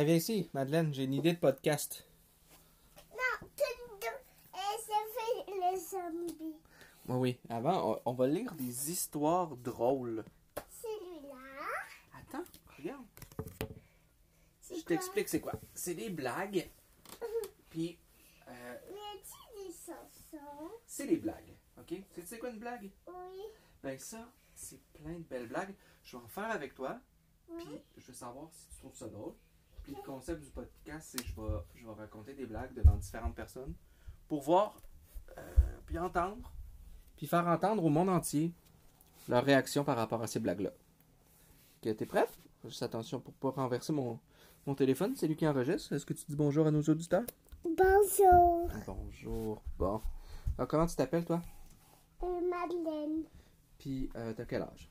Ah, viens ici, Madeleine, j'ai une idée de podcast. Non, tout fait les zombies. Oui, oui. Avant, on, on va lire des histoires drôles. Celui-là. Attends, regarde. Je t'explique c'est quoi. C'est des blagues. Puis, euh, a-t-il des chansons? c'est des blagues. OK? Tu sais quoi une blague? Oui. Ben ça, c'est plein de belles blagues. Je vais en faire avec toi. Oui. Puis je veux savoir si tu trouves ça drôle. Puis le concept du podcast, c'est que je vais, je vais raconter des blagues devant différentes personnes pour voir, euh, puis entendre, puis faire entendre au monde entier leur réaction par rapport à ces blagues-là. Ok, t'es prête? Juste attention pour pas renverser mon, mon téléphone. C'est lui qui enregistre. Est-ce que tu dis bonjour à nos auditeurs? Bonjour. Bonjour. Bon. Alors, comment tu t'appelles, toi? Euh, Madeleine. Puis, euh, t'as quel âge?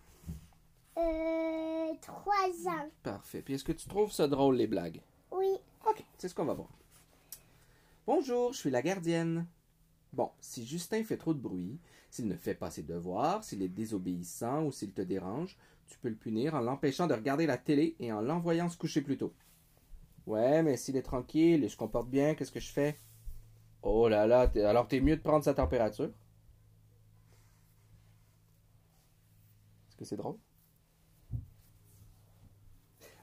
Euh, trois ans. Parfait. Puis, est-ce que tu trouves ça drôle, les blagues? Oui. Ok, c'est ce qu'on va voir. Bonjour, je suis la gardienne. Bon, si Justin fait trop de bruit, s'il ne fait pas ses devoirs, s'il est désobéissant ou s'il te dérange, tu peux le punir en l'empêchant de regarder la télé et en l'envoyant se coucher plus tôt. Ouais, mais s'il est tranquille et se comporte bien, qu'est-ce que je fais? Oh là là, t'es- alors t'es mieux de prendre sa température? Est-ce que c'est drôle?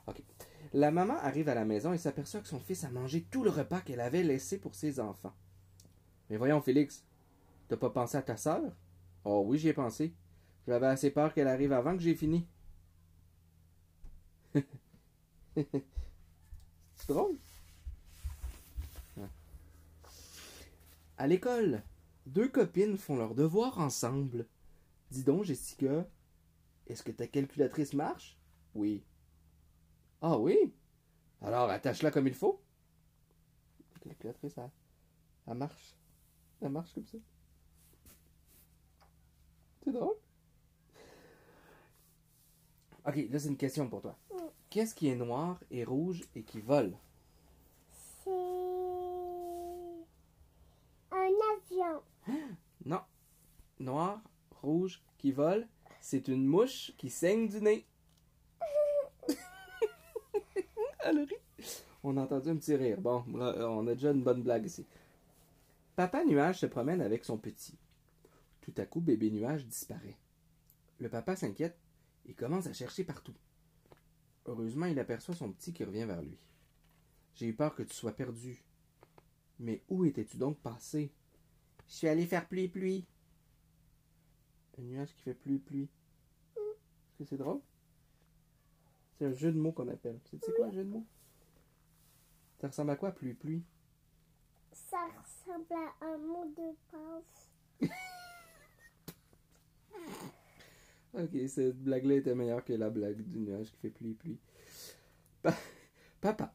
Ok. La maman arrive à la maison et s'aperçoit que son fils a mangé tout le repas qu'elle avait laissé pour ses enfants. Mais voyons, Félix, t'as pas pensé à ta sœur? Oh oui, j'y ai pensé. J'avais assez peur qu'elle arrive avant que j'ai fini. C'est drôle. À l'école, deux copines font leurs devoirs ensemble. Dis donc, Jessica, est-ce que ta calculatrice marche? Oui. Ah oui? Alors attache-la comme il faut. La calculatrice, elle, elle marche. Elle marche comme ça. C'est drôle. Ok, là c'est une question pour toi. Mm. Qu'est-ce qui est noir et rouge et qui vole? C'est un avion. Non. Noir, rouge, qui vole, c'est une mouche qui saigne du nez. On a entendu un petit rire. Bon, bra- on a déjà une bonne blague ici. Papa Nuage se promène avec son petit. Tout à coup, bébé Nuage disparaît. Le papa s'inquiète et commence à chercher partout. Heureusement, il aperçoit son petit qui revient vers lui. J'ai eu peur que tu sois perdu. Mais où étais-tu donc passé? Je suis allé faire pluie, pluie. Un nuage qui fait pluie, pluie. Est-ce que c'est drôle? C'est un jeu de mots qu'on appelle. C'est tu sais quoi un jeu de mots? Ça ressemble à quoi, pluie, pluie? Ça ressemble à un mot de passe. Ok, cette blague-là était meilleure que la blague du nuage qui fait pluie, pluie. Pa- Papa,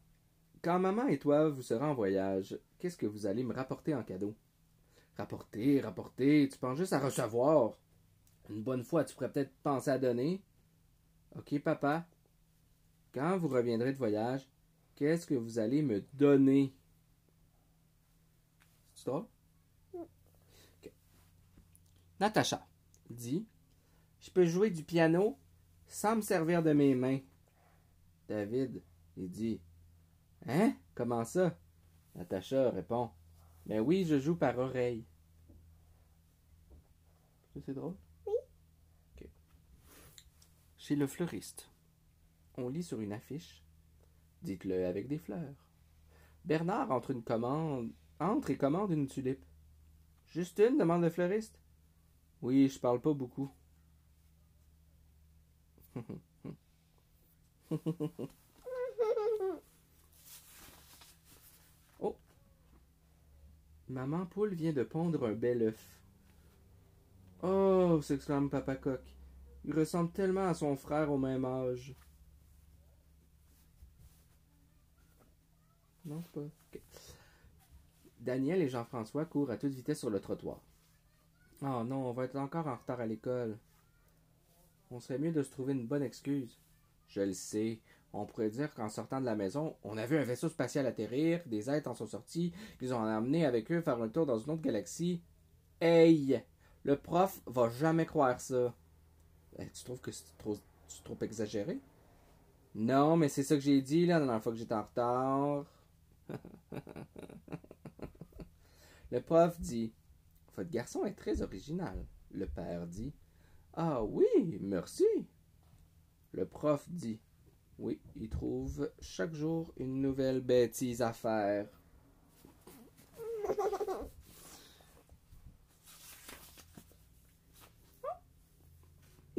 quand maman et toi vous serez en voyage, qu'est-ce que vous allez me rapporter en cadeau? Rapporter, rapporter, tu penses juste à recevoir? Une bonne fois, tu pourrais peut-être penser à donner. Ok, papa, quand vous reviendrez de voyage, qu'est-ce que vous allez me donner? C'est drôle? Natacha dit Je peux jouer du piano sans me servir de mes mains. David, il dit Hein? Comment ça Natacha répond Ben oui, je joue par oreille. C'est drôle? Oui. Ok. Chez le fleuriste, on lit sur une affiche Dites-le avec des fleurs. Bernard entre, une commande, entre et commande une tulipe. Juste une demande le fleuriste. Oui, je parle pas beaucoup. oh. Maman poule vient de pondre un bel œuf. Oh, s'exclame Papa Coq. Il ressemble tellement à son frère au même âge. Daniel et Jean-François courent à toute vitesse sur le trottoir. Oh non, on va être encore en retard à l'école. On serait mieux de se trouver une bonne excuse. Je le sais. On pourrait dire qu'en sortant de la maison, on a vu un vaisseau spatial atterrir, des êtres en sont sortis, qu'ils ont amené avec eux faire un tour dans une autre galaxie. Hey! Le prof va jamais croire ça. Eh, tu trouves que c'est trop, c'est trop exagéré? Non, mais c'est ça que j'ai dit là, la dernière fois que j'étais en retard. Le prof dit Votre garçon est très original. Le père dit Ah oui, merci. Le prof dit Oui, il trouve chaque jour une nouvelle bêtise à faire.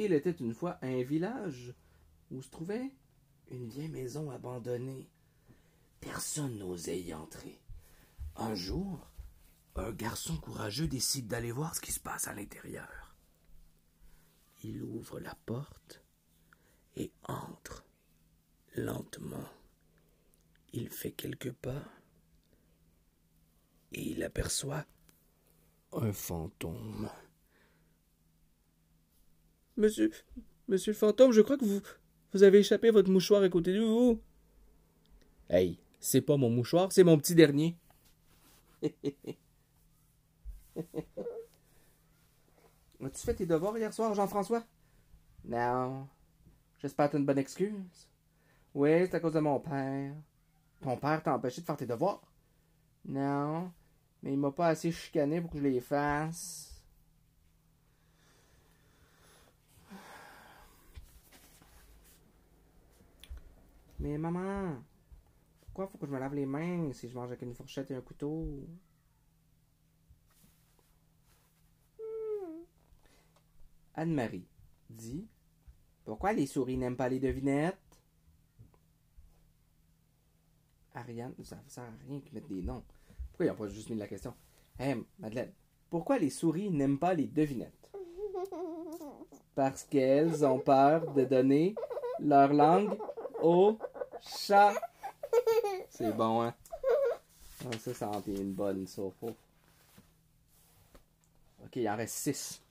Il était une fois un village où se trouvait une vieille maison abandonnée. Personne n'osait y entrer. Un jour, un garçon courageux décide d'aller voir ce qui se passe à l'intérieur. Il ouvre la porte et entre lentement. Il fait quelques pas et il aperçoit un fantôme. Monsieur, monsieur le fantôme, je crois que vous, vous avez échappé votre mouchoir à côté de vous. Hey, c'est pas mon mouchoir, c'est mon petit dernier. As-tu fait tes devoirs hier soir, Jean-François? Non. J'espère que t'as une bonne excuse. Oui, c'est à cause de mon père. Ton père t'a empêché de faire tes devoirs? Non. Mais il m'a pas assez chicané pour que je les fasse. Mais maman, pourquoi faut que je me lave les mains si je mange avec une fourchette et un couteau? Anne-Marie dit Pourquoi les souris n'aiment pas les devinettes? Ariane, ça ne sert à rien qu'ils mettent des noms. Pourquoi ils n'ont pas juste mis la question? Hé, Madeleine, pourquoi les souris n'aiment pas les devinettes? Parce qu'elles ont peur de donner leur langue au chat. C'est bon, hein? Ça, ça en une bonne, ça. Ok, il en reste six.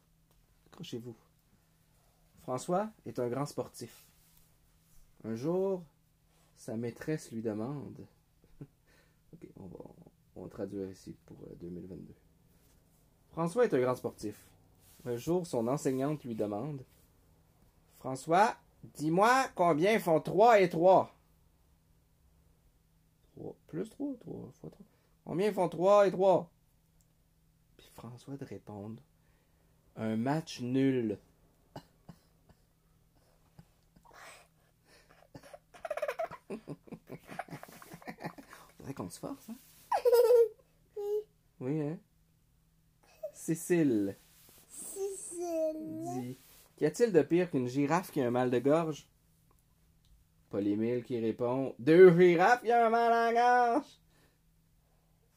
Accrochez-vous. François est un grand sportif. Un jour, sa maîtresse lui demande. ok, on va, on va traduire ici pour euh, 2022. François est un grand sportif. Un jour, son enseignante lui demande François, dis-moi combien font 3 et 3 3 plus 3, 3 fois 3. Combien font 3 et 3 Puis François de répondre Un match nul. Faudrait qu'on se force, hein? Oui, hein? Cécile Cécile. dit Qu'y a-t-il de pire qu'une girafe qui a un mal de gorge? Paul Émile qui répond Deux girafes qui ont un mal à la gorge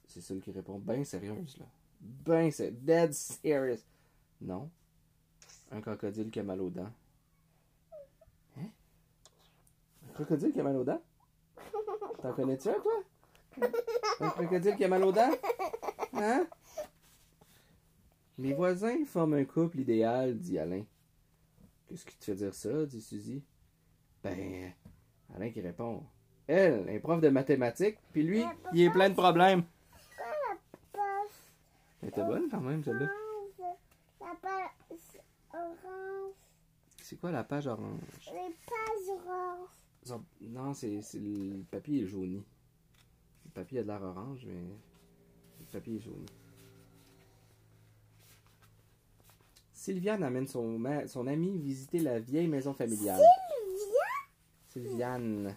C'est celle qui répond bien sérieuse, là. Ben c'est dead serious. Non. Un crocodile qui a mal aux dents. Hein? Un crocodile qui a mal aux dents? T'en connais-tu un, toi? Un crocodile qui a mal aux dents? Hein? Les voisins forment un couple idéal, dit Alain. Qu'est-ce qui te fait dire ça, dit Suzy? Ben, Alain qui répond. Elle, est prof de mathématiques, puis lui, il est plein de problèmes. Elle était bonne quand même, celle-là. La passe orange. C'est quoi la page orange? Les pages orange. Son- Non, c'est le papier est jauni. Le papier a de l'air orange, mais le papier est jauni. Sylviane amène son, ma- son ami visiter la vieille maison familiale. Sylviane.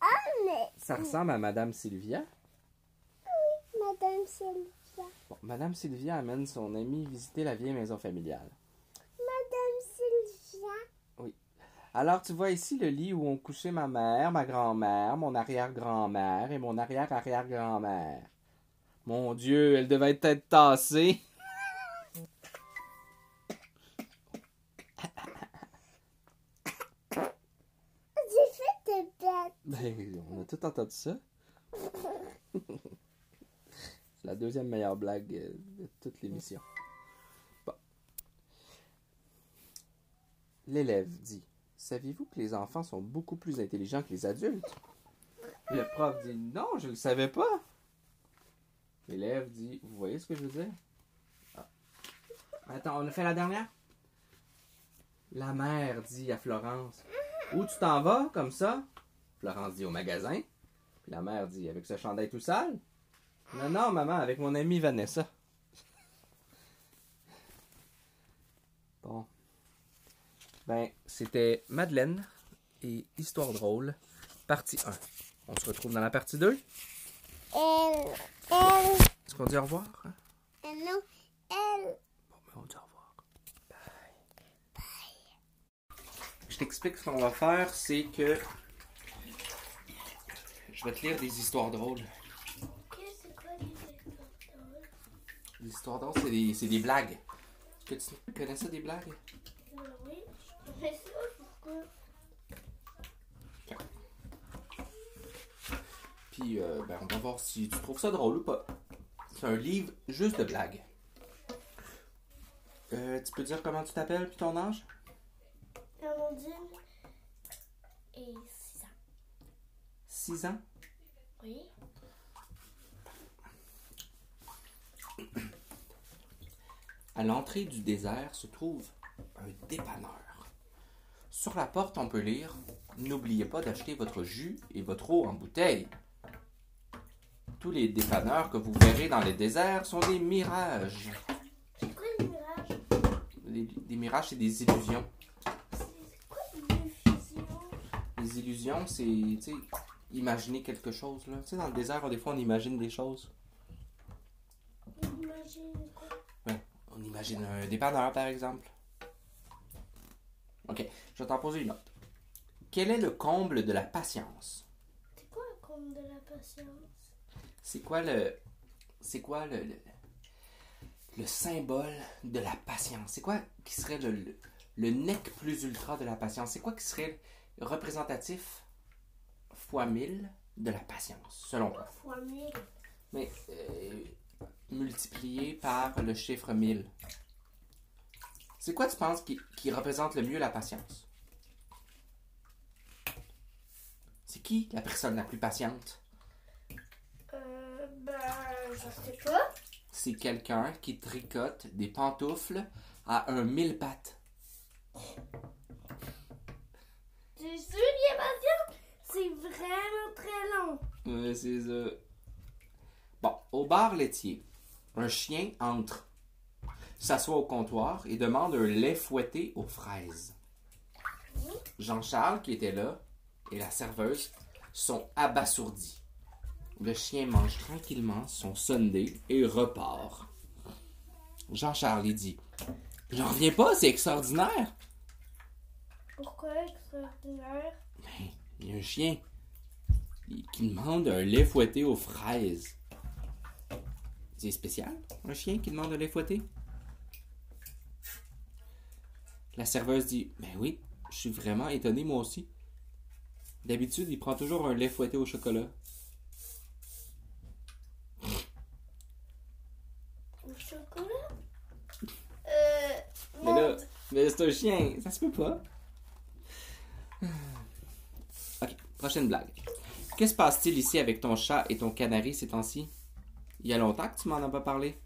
Ah, mais Ça ressemble à Madame Sylvia? Madame Sylvia. Bon, Madame Sylvia amène son ami visiter la vieille maison familiale. Madame Sylvia. Alors, tu vois ici le lit où ont couché ma mère, ma grand-mère, mon arrière-grand-mère et mon arrière-arrière-grand-mère. Mon Dieu, elle devait être tassée. Ben, on a tout entendu ça. C'est la deuxième meilleure blague euh, de toute l'émission. Bon. L'élève dit Saviez-vous que les enfants sont beaucoup plus intelligents que les adultes Le prof dit Non, je ne le savais pas. L'élève dit Vous voyez ce que je veux dire Ah. Attends, on a fait la dernière? La mère dit à Florence Où tu t'en vas, comme ça? Florence dit au magasin. Puis la mère dit, avec ce chandail tout sale? Non, non, maman, avec mon amie Vanessa. Bon. Ben, c'était Madeleine et Histoire drôle, partie 1. On se retrouve dans la partie 2. Elle, elle, Est-ce qu'on dit au revoir? hein? elle, non, elle. Bon, ben, on dit au revoir. Bye. Je t'explique ce qu'on va faire, c'est que je vais te lire des histoires drôles. C'est quoi les histoires Les histoires drôles, c'est des, c'est des blagues. Que tu connais ça, des blagues? Oui, je connais ça, pourquoi? Puis, euh, ben, on va voir si tu trouves ça drôle ou pas. C'est un livre juste de blagues. Euh, tu peux dire comment tu t'appelles puis ton âge? Amandine et 6 ans. 6 ans? Oui. À l'entrée du désert se trouve un dépanneur. Sur la porte, on peut lire N'oubliez pas d'acheter votre jus et votre eau en bouteille. Tous les dépanneurs que vous verrez dans les déserts sont des mirages. C'est quoi le mirage? Des, des mirages, c'est des illusions. C'est quoi? Les illusions, c'est, imaginer quelque chose, là. Tu sais, dans le désert, des fois, on imagine des choses. Imagine quoi? On imagine un dépanneur, par exemple. Ok, je vais t'en poser une autre. Quel est le comble de la patience? C'est quoi le compte de la patience? C'est quoi le. C'est quoi le, le. le symbole de la patience? C'est quoi qui serait le, le, le nec plus ultra de la patience? C'est quoi qui serait représentatif fois 1000 de la patience, selon toi? Fois. Mais euh, multiplié par le chiffre 1000. C'est quoi tu penses qui, qui représente le mieux la patience? C'est qui la personne la plus patiente? Euh, ben, je sais pas. C'est quelqu'un qui tricote des pantoufles à un mille pattes. Tu patient? C'est vraiment très long. Ouais, c'est ça. Bon, au bar laitier, un chien entre, s'assoit au comptoir et demande un lait fouetté aux fraises. Jean-Charles, qui était là, et la serveuse sont abasourdis. Le chien mange tranquillement son sundae et repart. Jean-Charles dit J'en reviens pas, c'est extraordinaire. Pourquoi extraordinaire? Ben, il y a un chien qui demande un lait fouetté aux fraises. C'est spécial, un chien qui demande un lait fouetté? La serveuse dit Ben oui, je suis vraiment étonné moi aussi. D'habitude, il prend toujours un lait fouetté au chocolat. Au chocolat? Euh. Mais là, mais c'est un chien, ça se peut pas. Prochaine blague. Que se passe-t-il ici avec ton chat et ton canari ces temps-ci? Il y a longtemps que tu m'en as pas parlé.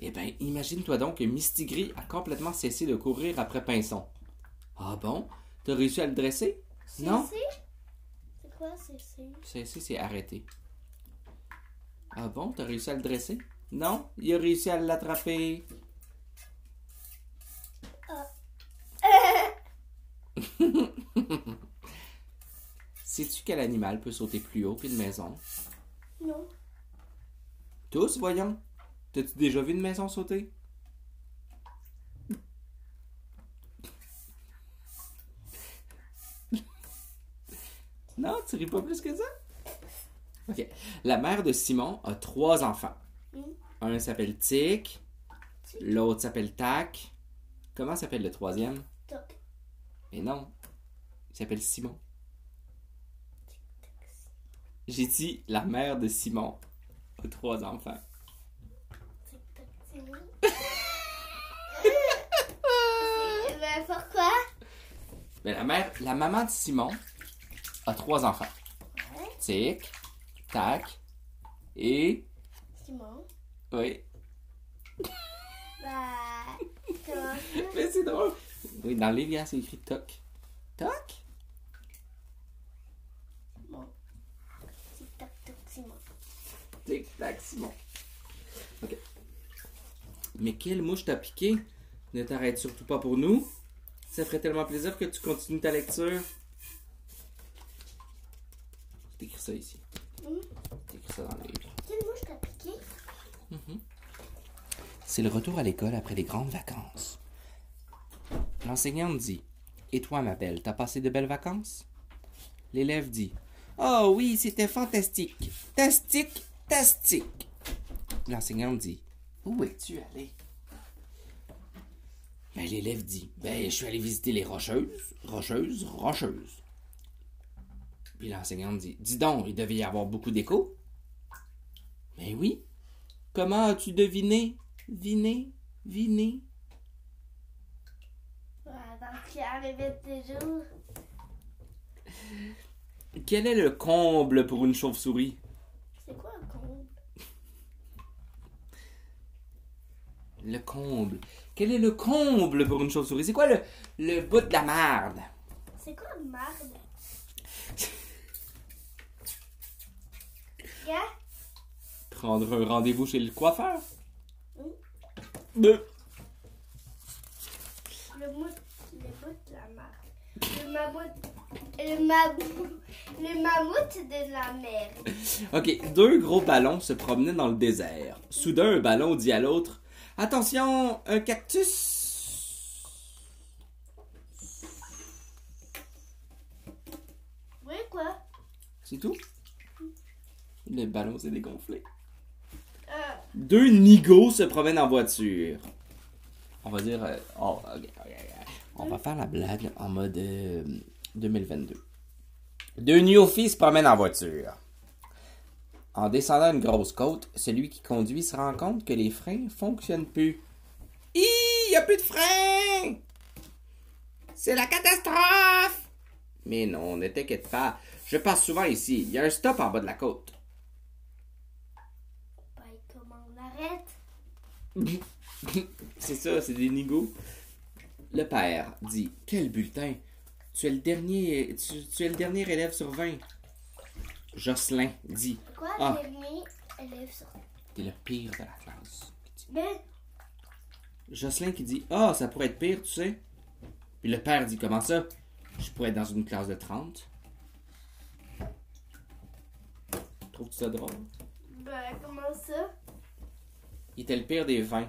Eh bien, imagine-toi donc que Mistigris a complètement cessé de courir après Pinson. Ah bon? T'as réussi à le dresser? Non? C'est quoi cécé? Cesser, c'est arrêter. Ah bon? T'as réussi à le dresser? Non? Il a réussi à l'attraper. Sais-tu quel animal peut sauter plus haut qu'une maison? Non. Tous, voyons. T'as-tu déjà vu une maison sauter? non, tu ris pas plus que ça? Ok. La mère de Simon a trois enfants. Mm. Un s'appelle Tic, l'autre s'appelle Tac. Comment s'appelle le troisième? Toc. Mais non, il s'appelle Simon. J'ai dit la mère de Simon a trois enfants. Ben pourquoi? Mais la mère, la maman de Simon a trois enfants. Ouais. Tic, Tac et Simon. oui. Bah. Mais c'est drôle. Oui, dans le livre, il y a- c'est écrit Toc. Toc? Tic-tac, Simon. Ok. Mais quelle mouche t'a piqué? Ne t'arrête surtout pas pour nous. Ça ferait tellement plaisir que tu continues ta lecture. T'écris ça ici. Mhm. T'écris ça dans le livre. Quelle mouche t'a piqué? C'est le retour à l'école après les grandes vacances. L'enseignante dit Et toi, ma belle, t'as passé de belles vacances L'élève dit Oh oui, c'était fantastique. Tastique, tastique. L'enseignante dit Où es-tu allé? Ben, l'élève dit Ben, je suis allé visiter les rocheuses, rocheuses, rocheuses. Puis l'enseignante dit Dis donc, il devait y avoir beaucoup d'écho. Ben oui. Comment as-tu deviné? Viné, viné? Ouais, Parce qu'il arrivait toujours. Quel est le comble pour une chauve-souris C'est quoi un con Le comble. Quel est le comble pour une chauve-souris? C'est quoi le, le bout de la merde C'est quoi marde? Gars, Prendre un rendez-vous chez le coiffeur? Oui. Ben, le mout, le mout de la marde. Le mammouth. Le mammouth. Le mammouth de la mer. Ok, deux gros ballons se promenaient dans le désert. Soudain, un ballon dit à l'autre Attention, un cactus Oui, quoi? C'est tout? Le ballon s'est dégonflé. Euh, Deux nigauds se promènent en voiture. On va dire. euh, oh, ok, ok, ok. On va faire la blague en mode euh, 2022. Deux néophytes se promènent en voiture. En descendant une grosse côte, celui qui conduit se rend compte que les freins fonctionnent plus. Il y a plus de freins! C'est la catastrophe! Mais non, ne t'inquiète pas. Je passe souvent ici. Il y a un stop en bas de la côte. bah, comment on arrête c'est ça, c'est des nigauds. Le père dit Quel bulletin? Tu es le dernier, tu, tu es le dernier élève sur 20. Jocelyn dit Quoi, Ah. élève sur. T'es le pire de la classe. Mais, Jocelyn qui dit Ah, ça pourrait être pire, tu sais. Puis le père dit Comment ça? Je pourrais être dans une classe de 30. Trouves-tu ça drôle? Bah, comment ça? Il était le pire des 20.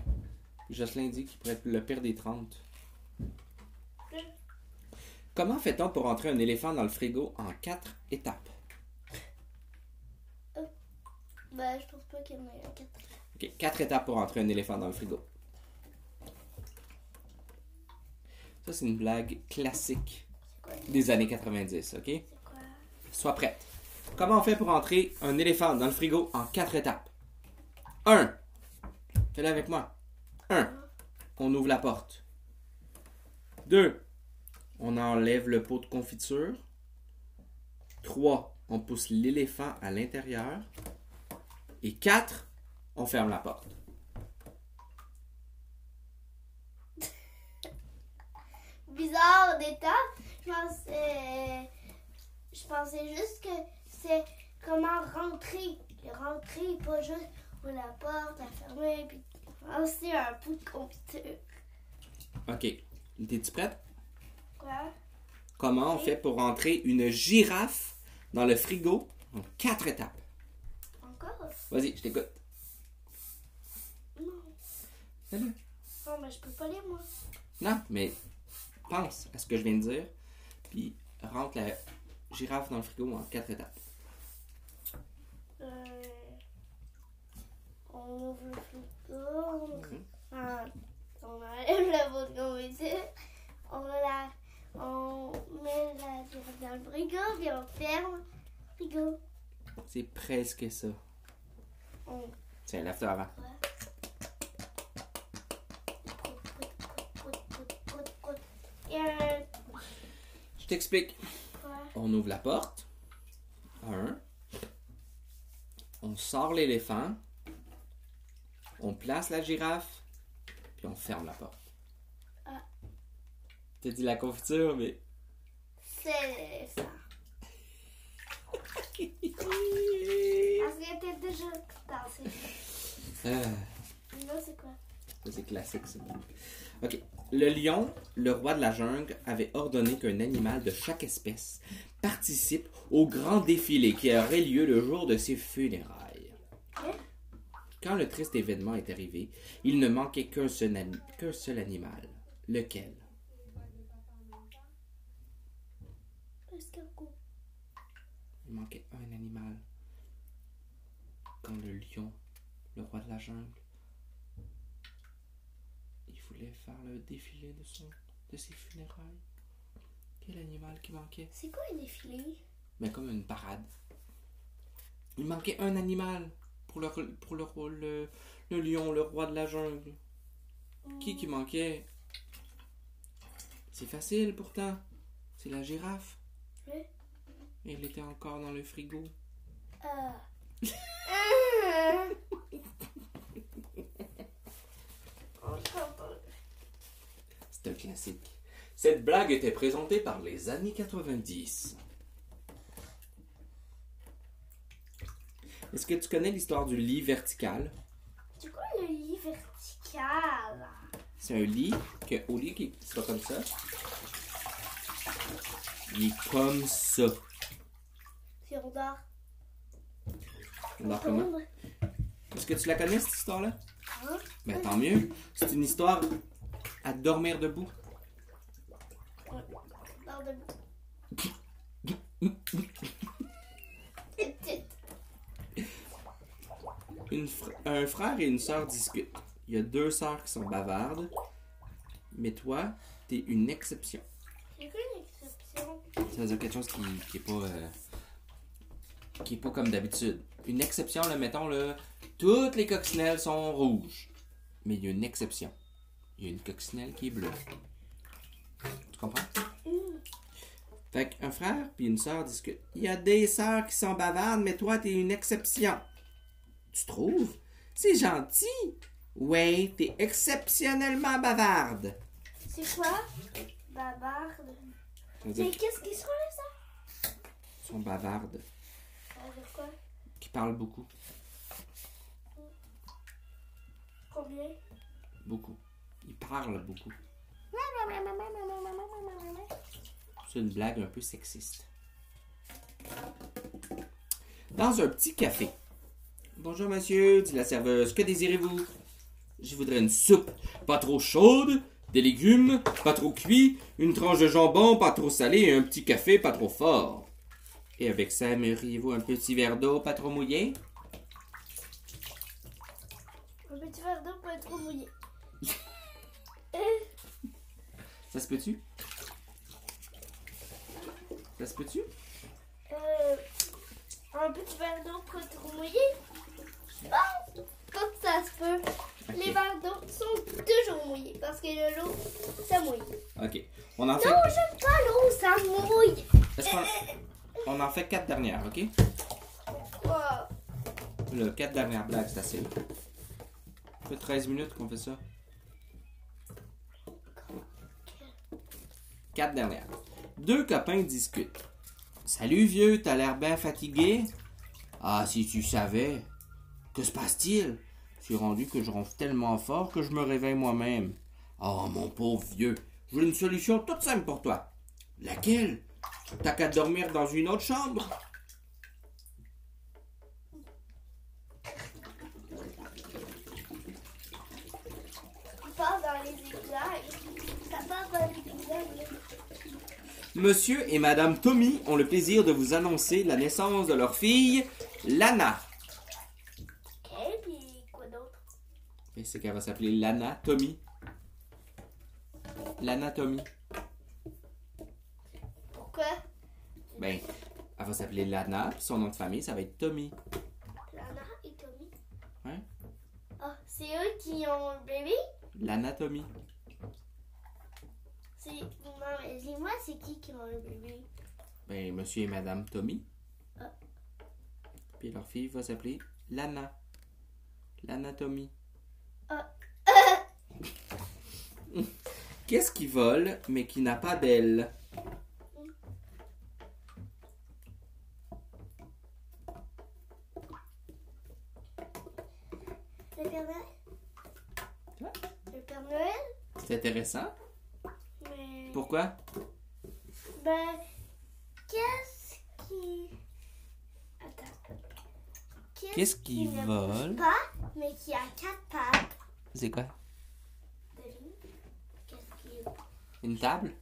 Puis Jocelyn dit qu'il pourrait être le pire des 30. Comment fait-on pour entrer un éléphant dans le frigo en 4 étapes? Bah, je pense pas qu'il y en ait un quatre. Ok, quatre étapes pour entrer un éléphant dans le frigo. Ça, c'est une blague classique quoi? des années 90, ok? C'est quoi? Sois prête. Comment on fait pour entrer un éléphant dans le frigo en quatre étapes? 1. Fais-le avec moi. 1. On ouvre la porte. 2. On enlève le pot de confiture. 3. On pousse l'éléphant à l'intérieur. Et 4. On ferme la porte. Bizarre d'étape. Je pensais. Je pensais juste que c'est comment rentrer. Rentrer, pas juste ouvrir la porte, la fermer, puis lancer un bout de confiture. Ok. T'es-tu prête? Quoi? Comment on fait pour entrer une girafe dans le frigo en quatre étapes? Vas-y, je t'écoute. Non. Fais-le. Non, mais je peux pas lire, moi. Non, mais pense à ce que je viens de dire, puis rentre la girafe dans le frigo en quatre étapes. Euh, on ouvre le frigo. Mhm. Ah, on enlève la de confiture. On, la, on met la girafe dans le frigo, puis on ferme le frigo. C'est presque ça. Tiens, lève-toi avant. Je t'explique. On ouvre la porte. Un. On sort l'éléphant. On place la girafe. Puis on ferme la porte. Ah. T'as dit la confiture, mais. C'est ça. Que t'es déjà tard. Euh, c'est quoi? c'est classique. Ok. Le lion, le roi de la jungle, avait ordonné qu'un animal de chaque espèce participe au grand défilé qui aurait lieu le jour de ses funérailles. Hein? Quand le triste événement est arrivé, il ne manquait qu'un seul, ani- qu'un seul animal. Lequel? Il manquait un animal. Quand le lion, le roi de la jungle, il voulait faire le défilé de, son, de ses funérailles. Quel animal qui manquait? C'est quoi un défilé? Mais comme une parade. Il manquait un animal pour le, pour le, roi- le, le lion, le roi de la jungle. Qui qui manquait? C'est facile pourtant. C'est la girafe. Oui. Et elle était encore dans le frigo. C'est un classique. Cette blague était présentée par les années 90. Est-ce que tu connais l'histoire du lit vertical? C'est quoi le lit vertical? C'est un lit que, au lieu qu'il soit comme ça, il est comme ça. C'est on dort. Comment? Est-ce que tu la connais, cette histoire-là? Hein? Ben, tant mieux. C'est une histoire à dormir debout. Dors debout. Une fr- un frère et une sœur discutent. Il y a deux sœurs qui sont bavardes, mais toi, t'es une exception. C'est quoi une exception? Ça veut dire quelque chose qui, qui est pas euh, qui est pas comme d'habitude. Une exception, là, mettons là, toutes les coccinelles sont rouges, mais il y a une exception. Il y a une coccinelle qui est bleue. Tu comprends? Fait qu'un frère puis une sœur discutent. Il y a des sœurs qui sont bavardes, mais toi, t'es une exception. Tu trouves? C'est gentil. Ouais, t'es exceptionnellement bavarde. C'est quoi? Dire Mais qu'est-ce qu'ils sont là, ça? qu'ils sont bavardes, Quoi? qui parlent beaucoup. Combien? Beaucoup. Ils parlent beaucoup. C'est une blague un peu sexiste. Dans un petit café. Bonjour monsieur, dit la serveuse. Que désirez-vous? Je voudrais une soupe, pas trop chaude, des légumes, pas trop cuits, une tranche de jambon, pas trop salé et un petit café, pas trop fort. Et avec ça, aimeriez-vous un petit verre d'eau, pas trop mouillé? Un petit verre d'eau être trop mouillé. Ça se peut-tu? Ça se peut-tu? Euh, un petit verre d'eau être trop mouillé? Bon, quand ça se peut. Les verres d'eau sont toujours mouillés parce que de l'eau, ça mouille. Ok. On en fait. Non, j'aime pas l'eau, ça mouille. On en fait quatre dernières, ok? Wow. Le quatre dernières blagues, c'est assez. Ça fait 13 minutes qu'on fait ça. Quatre dernières. Deux copains discutent. Salut vieux, t'as l'air bien fatigué? Ah, si tu savais. Que se passe-t-il? Je suis rendu que je ronfle tellement fort que je me réveille moi-même. Oh, mon pauvre vieux, j'ai une solution toute simple pour toi. Laquelle? T'as qu'à dormir dans une autre chambre. Part dans les. Ça part dans les. Monsieur et Madame Tommy ont le plaisir de vous annoncer la naissance de leur fille, Lana. Ok, puis quoi d'autre? Et c'est qu'elle va s'appeler Lana Tommy. Lana Tommy. Pourquoi? Ben, elle va s'appeler Lana, puis son nom de famille, ça va être Tommy. Lana et Tommy. Ouais. Ah, c'est eux qui ont le bébé? Lana Tommy. C'est. Non, mais dis-moi, c'est qui qui ont le bébé? Ben, Monsieur et Madame Tommy. Ah. Puis leur fille va s'appeler Lana. Lana Tommy. Ah. Qu'est-ce qui vole, mais qui n'a pas d'aile? Le Père Noël. Quoi? Le Père Noël. C'est intéressant. Mais. Pourquoi? Ben, qu'est-ce qui. Attends. Qu'est-ce qui ne vole? Pas, mais qui a quatre pattes? C'est quoi? Qu'est-ce qui. Une table?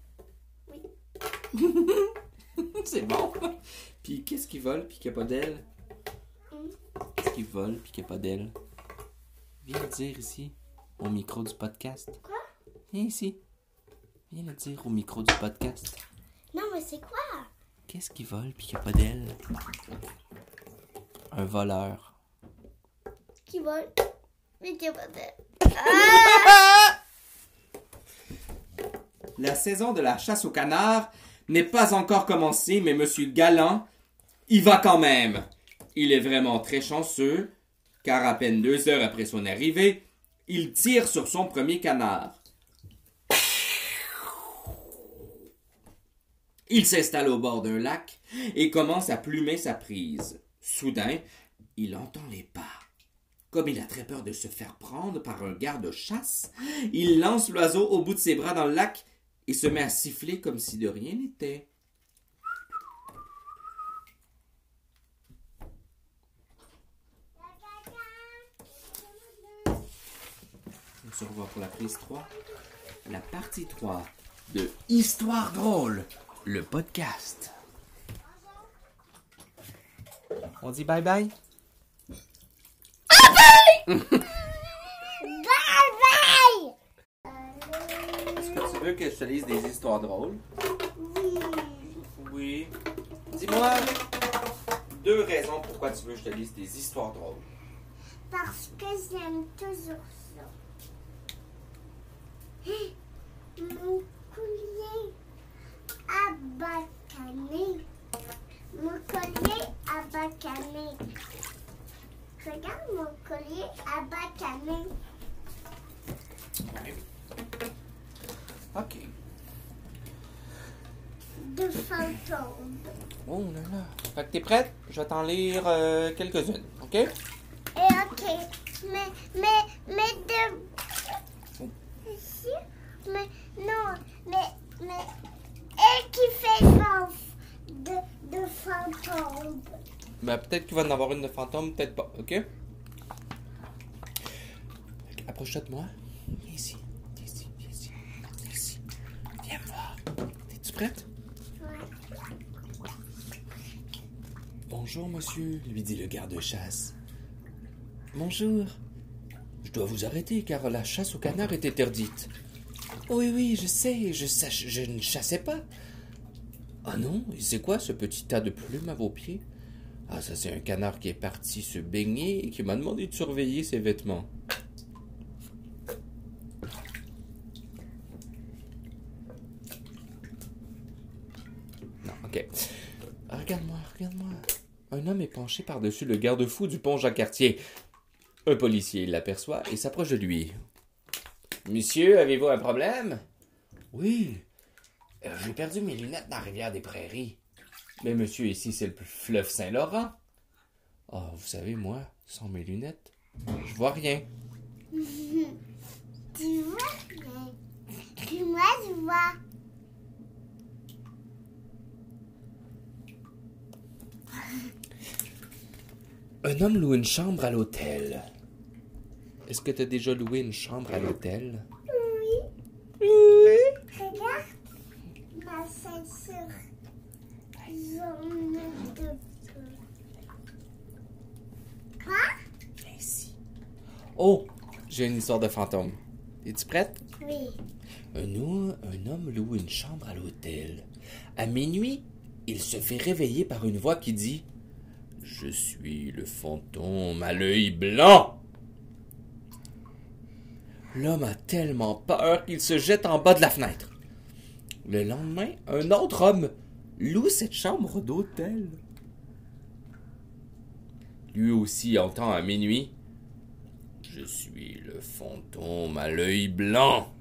Oui. C'est bon. Puis qu'est-ce qui vole puis qu'il n'y a pas d'aile? Hmm. Qu'est-ce qui vole puis qu'il n'y a pas d'aile? Viens le dire ici, au micro du podcast. Quoi? Viens ici. Viens le dire au micro du podcast. Non, mais c'est quoi? Qu'est-ce qui vole puis qu'il n'y a pas d'aile? Un voleur. Qui vole? Mais a pas d'aile. La saison de la chasse au canard n'est pas encore commencée, mais Monsieur Galant y va quand même. Il est vraiment très chanceux, car à peine deux heures après son arrivée, il tire sur son premier canard. Il s'installe au bord d'un lac et commence à plumer sa prise. Soudain, il entend les pas. Comme il a très peur de se faire prendre par un garde-chasse, il lance l'oiseau au bout de ses bras dans le lac et se met à siffler comme si de rien n'était. On se revoit pour la prise 3. La partie 3 de Histoire drôle, le podcast. On dit bye bye? Bye bye! Est-ce que tu veux que je te lise des histoires drôles? Oui. Oui. Dis-moi deux raisons pourquoi tu veux que je te lise des histoires drôles. Parce que j'aime toujours ça. Mon collier à bacané. Mon collier à bacané. Regarde mon collier à bacané. Ok. De fantôme. Oh là là. Fait que t'es prête? Je vais t'en lire euh, quelques-unes, ok? Et ok. Mais, mais, mais de. Ici? Mais, non. Mais, mais. Et qui fait de, de fantôme. Ben, peut-être qu'il va en avoir une de fantôme, peut-être pas, ok? Que Approche-toi de moi. Viens ici. Viens ici. Viens ici. Viens ici. Viens me voir. Es-tu prête? Ouais. Bonjour, monsieur, lui dit le garde-chasse. Bonjour. Je dois vous arrêter car la chasse au canard est interdite. Oui, oui, je sais, je ne chassais pas. Ah non, c'est quoi ce petit tas de plumes à vos pieds? Ah, ça c'est un canard qui est parti se baigner et qui m'a demandé de surveiller ses vêtements. Non, ok. Ah, Regarde-moi, regarde-moi. Un homme est penché par-dessus le garde-fou du pont Jacques-Cartier. Un policier l'aperçoit et s'approche de lui. Monsieur, avez-vous un problème? Oui. Euh, J'ai perdu mes lunettes dans la rivière des Prairies. Mais monsieur, ici, c'est le fleuve Saint-Laurent. Oh, vous savez, moi, sans mes lunettes, je vois rien. Tu vois rien. Puis moi, je vois. Un homme loue une chambre à l'hôtel. Est-ce que tu as déjà loué une chambre à l'hôtel? Oui. Oui. Quoi? Ici. Oh, j'ai une histoire de fantôme. Es-tu prête? Oui. Un, un homme loue une chambre à l'hôtel. À minuit, il se fait réveiller par une voix qui dit Je suis le fantôme à l'œil blanc. L'homme a tellement peur qu'il se jette en bas de la fenêtre. Le lendemain, un autre homme loue cette chambre d'hôtel. Lui aussi entend à minuit Je suis le fantôme à l'œil blanc.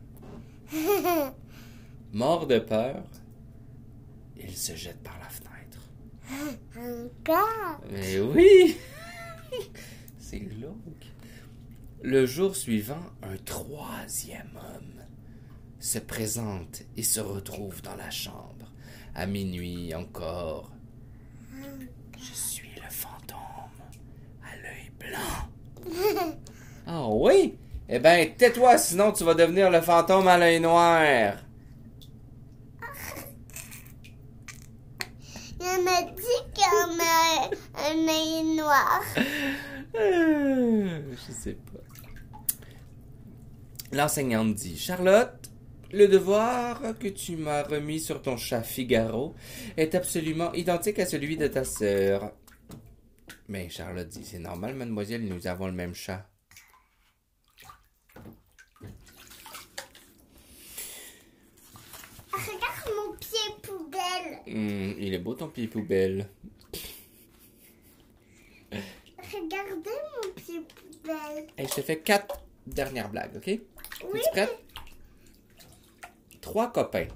Mort de peur, il se jette par la fenêtre. Encore? Mais oui! C'est glauque. Le jour suivant, un troisième homme se présente et se retrouve dans la chambre. À minuit encore. Je suis le fantôme à l'œil blanc. Ah oui? Eh ben, tais-toi, sinon tu vas devenir le fantôme à l'œil noir. Il m'a dit qu'on a un œil noir. Je sais pas. L'enseignante dit Charlotte, le devoir que tu m'as remis sur ton chat Figaro est absolument identique à celui de ta sœur. Mais Charlotte dit C'est normal, mademoiselle, nous avons le même chat. Regarde mon pied poubelle. Hum, il est beau ton pied poubelle. Regardez mon pied poubelle. Et je te fais quatre dernières blagues, ok? Oui. Es-tu prête? Trois copains.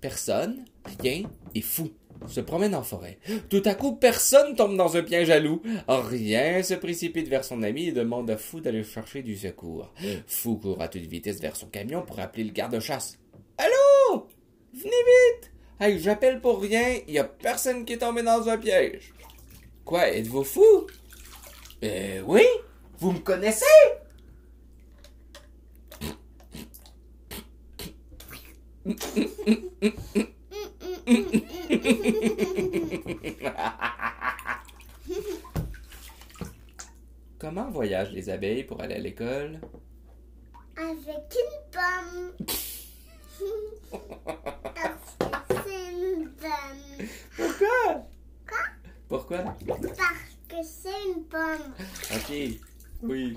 Personne, rien et fou se promènent en forêt. Tout à coup, personne tombe dans un piège à loup. Rien se précipite vers son ami et demande à Fou d'aller chercher du secours. Fou court à toute vitesse vers son camion pour appeler le garde-chasse. Allô? Venez vite! Hey, j'appelle pour rien, il y a personne qui est tombé dans un piège. Quoi, êtes-vous fou? Euh, oui, vous me connaissez? Comment voyagent les abeilles pour aller à l'école? Avec une pomme. Parce que c'est une pomme. Pourquoi? Quoi? Pourquoi? Parce que c'est une pomme. Ok. Oui.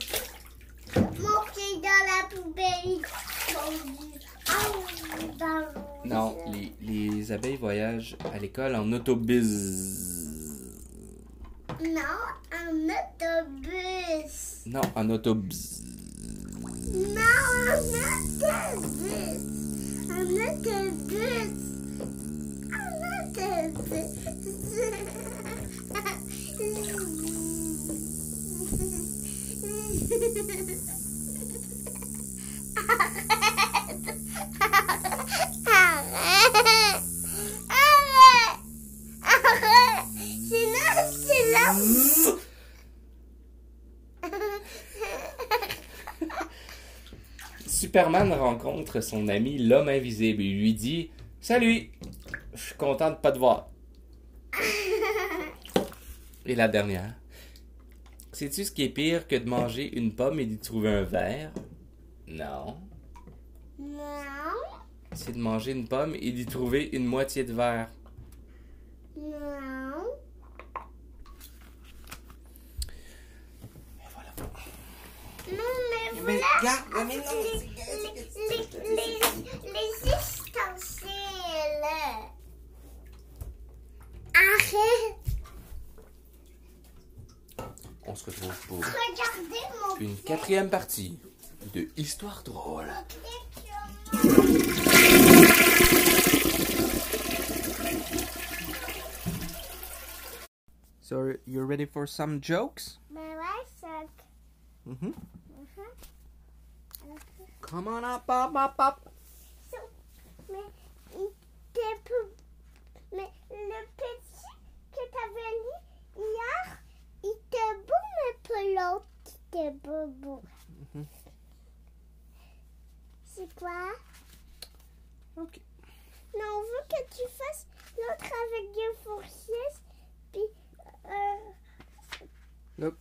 Mon pied dans la poubelle. Non, les, les abeilles voyagent à l'école en autobus. Non, un autobus. Non, en autobus. Non, un autobus. Un autobus. Un autobus. Superman rencontre son ami l'homme invisible et lui dit Salut, je suis content de pas te voir. Et la dernière. Sais-tu ce qui est pire que de manger une pomme et d'y trouver un verre Non. Non. C'est de manger une pomme et d'y trouver une moitié de verre. Non. Et voilà. Non, mais Mais voilà. regarde, mais non, les, les, les, les, les ustensiles. Arrête. On se retrouve pour Regardez mon une quatrième partie de Histoire drôle. So, you ready for some jokes? Mais ouais, ça. Mm-hmm. Come on up, up, up, up. Mais, t'es pou- mais le petit que t'avais lu hier, il était beau, mais pas l'autre qui était beau, beau. Mhm. C'est quoi? Ok. Non, on veut que tu fasses l'autre avec des fourchettes, puis euh, Look,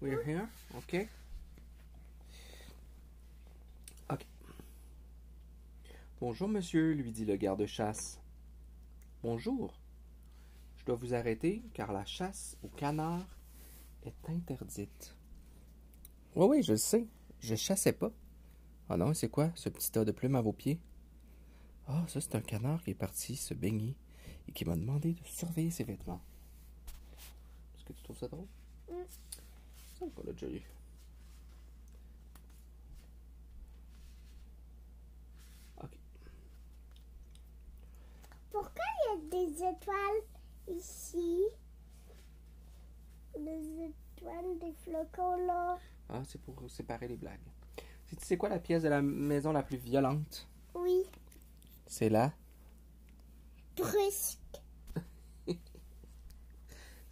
we're here. Ok. Ok. Bonjour, monsieur, lui dit le garde-chasse. Bonjour. Je dois vous arrêter car la chasse au canard est interdite. Oui, oui, je le sais. Je chassais pas. Ah non, c'est quoi ce petit tas de plumes à vos pieds? Ah, ça, c'est un canard qui est parti se baigner et qui m'a demandé de surveiller ses vêtements. Est-ce que tu trouves ça drôle? Mm. Ça, on l'a déjà eu. Ok. pourquoi il y a des étoiles ici? Des étoiles. étoiles, des flocons là. Ah, c'est pour séparer les blagues. Tu sais quoi la pièce de la maison la plus violente? Oui, C'est là. brusque.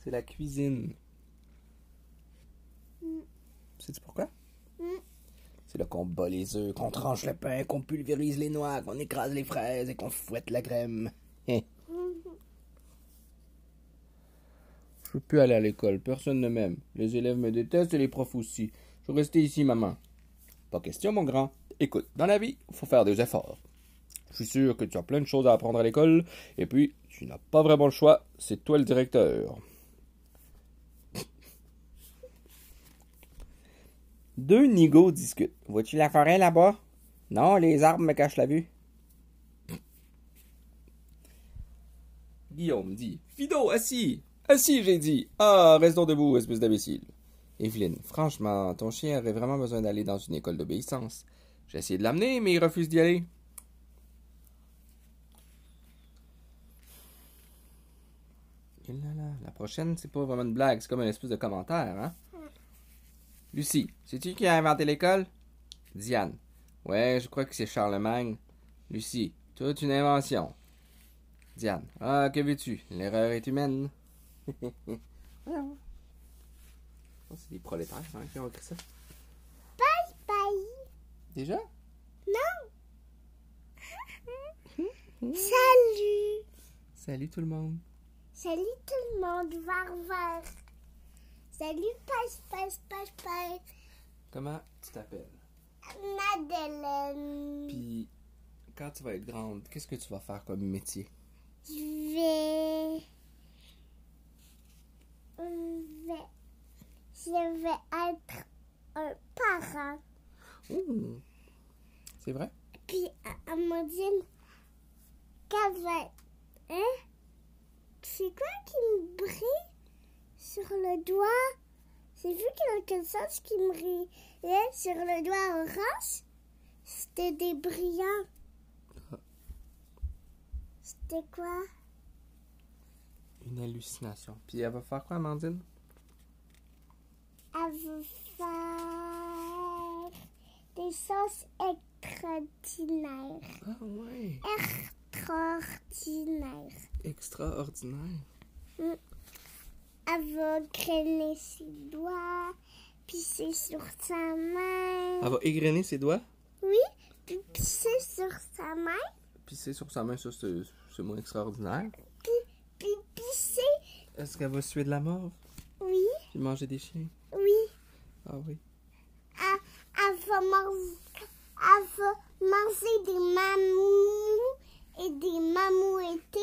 C'est la cuisine. Mm. Sais-tu pourquoi? Mm. C'est là qu'on bat les œufs, qu'on tranche le pain, qu'on pulvérise les noix, qu'on écrase les fraises et qu'on fouette la crème. Hein? Je veux plus aller à l'école, personne ne m'aime. Les élèves me détestent et les profs aussi. Je veux rester ici, maman. Pas question, mon grand. Écoute, dans la vie, il faut faire des efforts. Je suis sûr que tu as plein de choses à apprendre à l'école, et puis, tu n'as pas vraiment le choix, c'est toi le directeur. Deux nigauds discutent. Vois-tu la forêt là-bas? Non, les arbres me cachent la vue. Guillaume dit Fido, assis Assis, j'ai dit Ah, restons debout, espèce d'imbécile. Evelyne, franchement, ton chien aurait vraiment besoin d'aller dans une école d'obéissance. J'ai essayé de l'amener, mais il refuse d'y aller. La prochaine, c'est pas vraiment une blague, c'est comme une espèce de commentaire, hein? Lucie, c'est-tu qui a inventé l'école? Diane. Ouais, je crois que c'est Charlemagne. Lucie, toute une invention. Diane. Ah, que veux-tu? L'erreur est humaine. C'est des prolétaires hein, qui ont écrit ça. Bye. Déjà? Salut. Salut tout le monde. Salut tout le monde, var var. Salut, passe, passe, passe, passe. Comment tu t'appelles? Madeleine. Puis, quand tu vas être grande, qu'est-ce que tu vas faire comme métier? Je vais. Je vais. Je vais être un parent. Ouh. C'est vrai? Puis Amandine, qu'elle va. Hein? C'est quoi qui me brille sur le doigt? J'ai vu quelque chose qui me brillait sur le doigt orange. C'était des brillants. C'était quoi? Une hallucination. Puis elle va faire quoi, Amandine? Elle veut faire des sauces extraordinaires. Ah ouais. Extraordinaires. Extraordinaire. Elle va grainer ses doigts, pisser sur sa main. Elle va égrener ses doigts, Oui, puis pisser sur sa main, pisser sur sa main, ça c'est c'est moins extraordinaire. puis pisser. Est-ce qu'elle va suer de la mort? Oui, Puis manger des chiens? Oui. Ah oui. Elle, elle va manger, elle va manger des mamous et des mamouettés.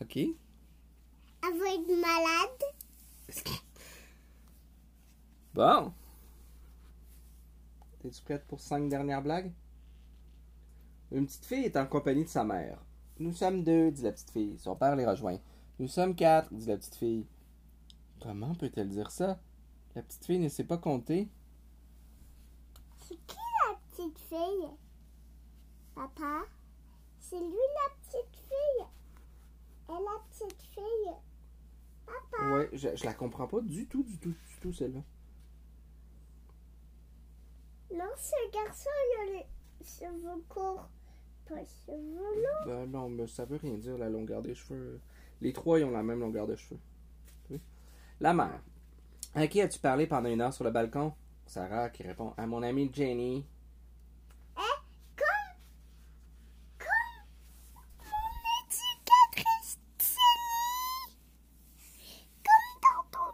Ok. Elle va être malade. Bon. T'es-tu prête pour cinq dernières blagues? Une petite fille est en compagnie de sa mère. Nous sommes deux, dit la petite fille. Son père les rejoint. Nous sommes quatre, dit la petite fille. Comment peut-elle dire ça? La petite fille ne sait pas compter. C'est qui la petite fille? Papa? C'est lui la petite fille. Et la petite fille. Papa? Ouais, je, je la comprends pas du tout, du tout, du tout, celle-là. Non, ce garçon, il a les cheveux courts. Pas cheveux longs. Ben non, mais ça veut rien dire, la longueur des cheveux. Les trois, ils ont la même longueur de cheveux. Oui. La mère. À qui as-tu parlé pendant une heure sur le balcon? Sarah qui répond à mon amie Jenny. Eh, comme. Comme. Mon éducatrice Jenny. Comme dans ton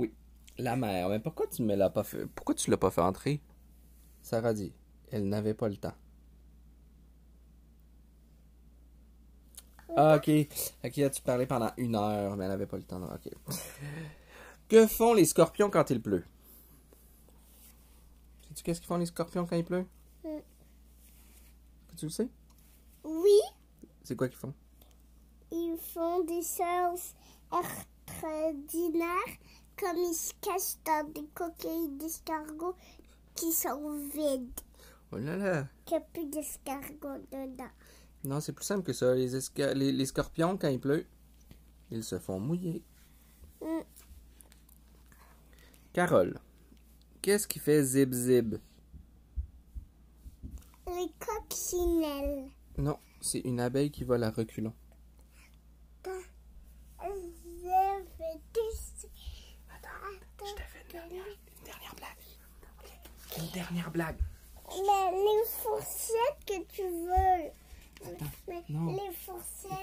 lit. La mère, mais pourquoi tu me l'as pas fait? Pourquoi tu l'as pas fait entrer? Sarah dit, elle n'avait pas le temps. Ah, ok. À qui as-tu parlé pendant une heure, mais elle n'avait pas le temps. Ok. Que font les scorpions quand il pleut? Sais-tu qu'est-ce qu'ils font les scorpions quand il pleut? Mm. Tu le sais? Oui, C'est quoi qu'ils font? ils font des choses extraordinaires comme ils se cachent dans des coquilles d'escargots qui sont vides. Oh là là! Qu'il n'y a plus d'escargots dedans. Non, c'est plus simple que ça. Les, les, les scorpions, quand il pleut, ils se font mouiller. Mm. Carole, qu'est-ce qui fait zib zib? Les coccinelles. Non, c'est une abeille qui vole à reculons. Je te fais une dernière, une dernière blague. Ok. Une dernière blague. Mais les fourchettes que tu veux. Mais non. les fourchettes.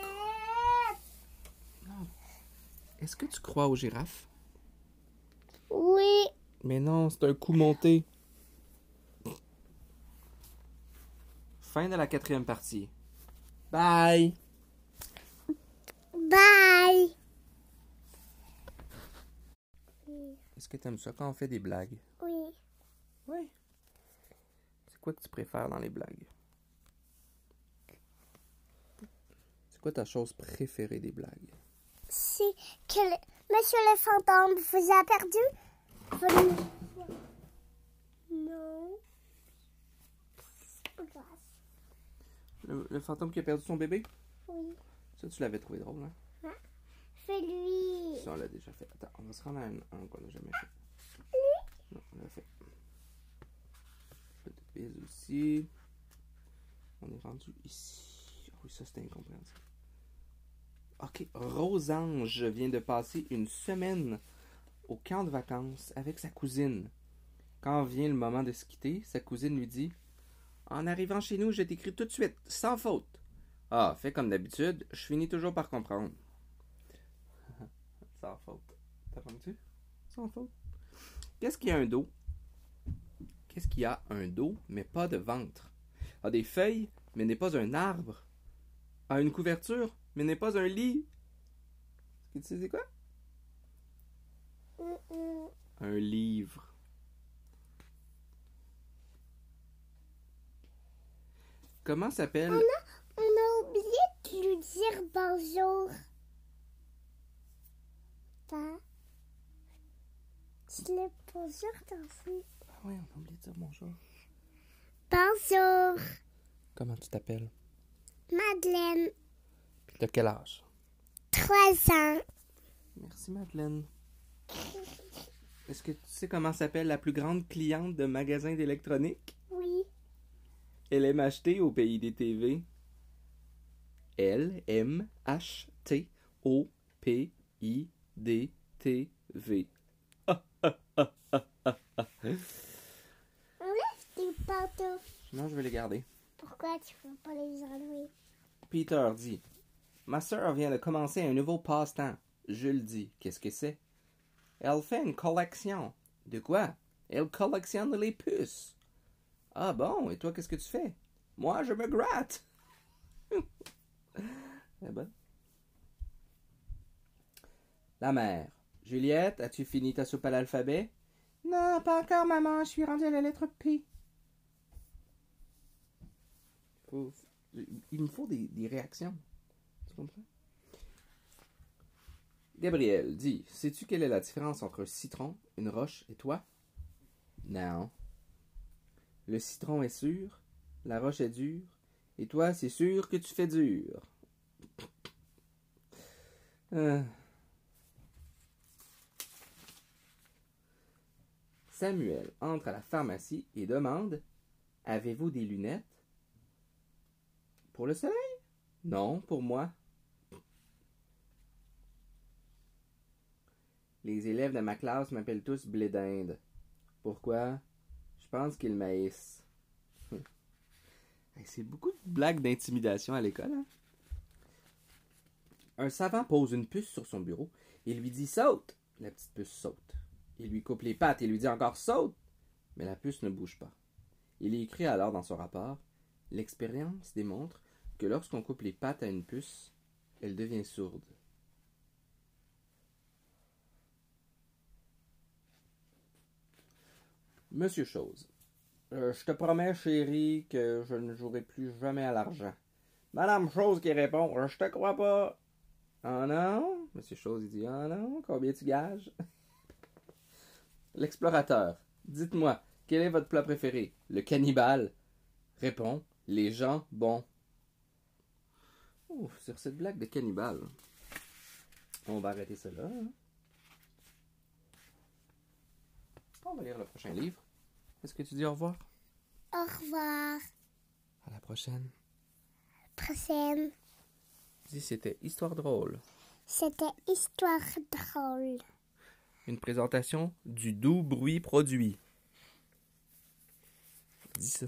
Est-ce que tu crois aux girafes? Oui. Mais non, c'est un coup monté. Fin de la quatrième partie. Bye! Bye. Est-ce que t'aimes ça quand on fait des blagues? Oui. Oui. C'est quoi que tu préfères dans les blagues? Quoi ta chose préférée des blagues? C'est que le- Monsieur le fantôme vous a perdu? Non. C'est. Le, le fantôme qui a perdu son bébé? Oui. Ça, tu l'avais trouvé drôle, hein? Fais-lui. Ça, on l'a déjà fait. Attends, on va se rendre à un, un qu'on n'a jamais fait. Non, on l'a fait. De bise aussi. On est rendu ici. Ah oui, ça, c'était incompréhensible. Ok, Rosange vient de passer une semaine au camp de vacances avec sa cousine. Quand vient le moment de se quitter, sa cousine lui dit En arrivant chez nous, je t'écris tout de suite, sans faute. Ah, fais comme d'habitude, je finis toujours par comprendre. Sans faute. T'as entendu? Sans faute. Qu'est-ce qui a un dos? Qu'est-ce qui a un dos, mais pas de ventre? A des feuilles, mais n'est pas un arbre? A une couverture, mais n'est pas un lit? Tu sais c'est quoi? Un livre. Comment s'appelle... On a oublié de lui dire bonjour. Pas. Tu le bonjour dans Ah oui, on a oublié de dire bonjour. Bonjour. Comment tu t'appelles? Madeleine, de quel âge? 3 ans. Merci Madeleine. Est-ce que tu sais comment s'appelle la plus grande cliente de magasin d'électronique? Oui. Elle aime acheter au pays des TV. L M H T O P I D T V. Enlève tes pantoufles. Non, je vais les garder. Pourquoi tu veux pas les enlever? Peter dit Ma sœur vient de commencer un nouveau passe-temps. Jules dit Qu'est-ce que c'est? Elle fait une collection. De quoi? Elle collectionne les puces. Ah bon, et toi, qu'est-ce que tu fais? Moi, je me gratte. Eh ben. La mère. Juliette, as-tu fini ta soupe à l'alphabet? Non, pas encore, maman. Je suis rendue à la lettre P. Il me faut des réactions. Gabriel dit Sais-tu quelle est la différence entre un citron, une roche et toi? Non. Le citron est sûr, la roche est dure, et toi, c'est sûr que tu fais dur. Euh. Samuel entre à la pharmacie et demande Avez-vous des lunettes Pour le soleil? Non, pour moi. Les élèves de ma classe m'appellent tous blé d'Inde. Pourquoi? Je pense qu'ils maïssent. C'est beaucoup de blagues d'intimidation à l'école. hein? Un savant pose une puce sur son bureau et lui dit Saute La petite puce saute. Il lui coupe les pattes et lui dit encore Saute Mais la puce ne bouge pas. Il écrit alors dans son rapport L'expérience démontre que lorsqu'on coupe les pattes à une puce, elle devient sourde. Monsieur Chose, euh, je te promets, chérie, que je ne jouerai plus jamais à l'argent. Madame Chose qui répond Je te crois pas. Ah non? Monsieur Chose, il dit Ah non, combien tu gages? L'explorateur, dites-moi, quel est votre plat préféré? Le cannibale? Répond Les gens bons. Oh, sur cette blague de cannibale, on va arrêter là. hein. on va lire le prochain livre. Est-ce que tu dis au revoir? Au revoir. À la prochaine. Prochaine. Dis, c'était Histoire drôle. C'était Histoire drôle. Une présentation du doux bruit produit. Dis ça.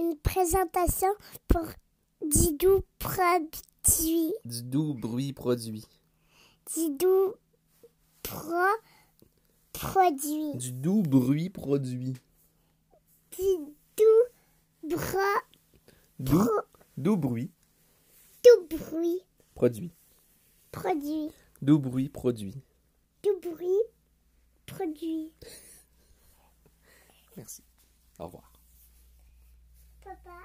Une présentation pour Didou Produit. Du doux bruit produit. Didou Pro Produit. Du doux bruit produit. Didou Bra Doux, doux bruit Tout bruit produit. produit. Doux bruit produit. Tout bruit produit. Merci. Au revoir. Papa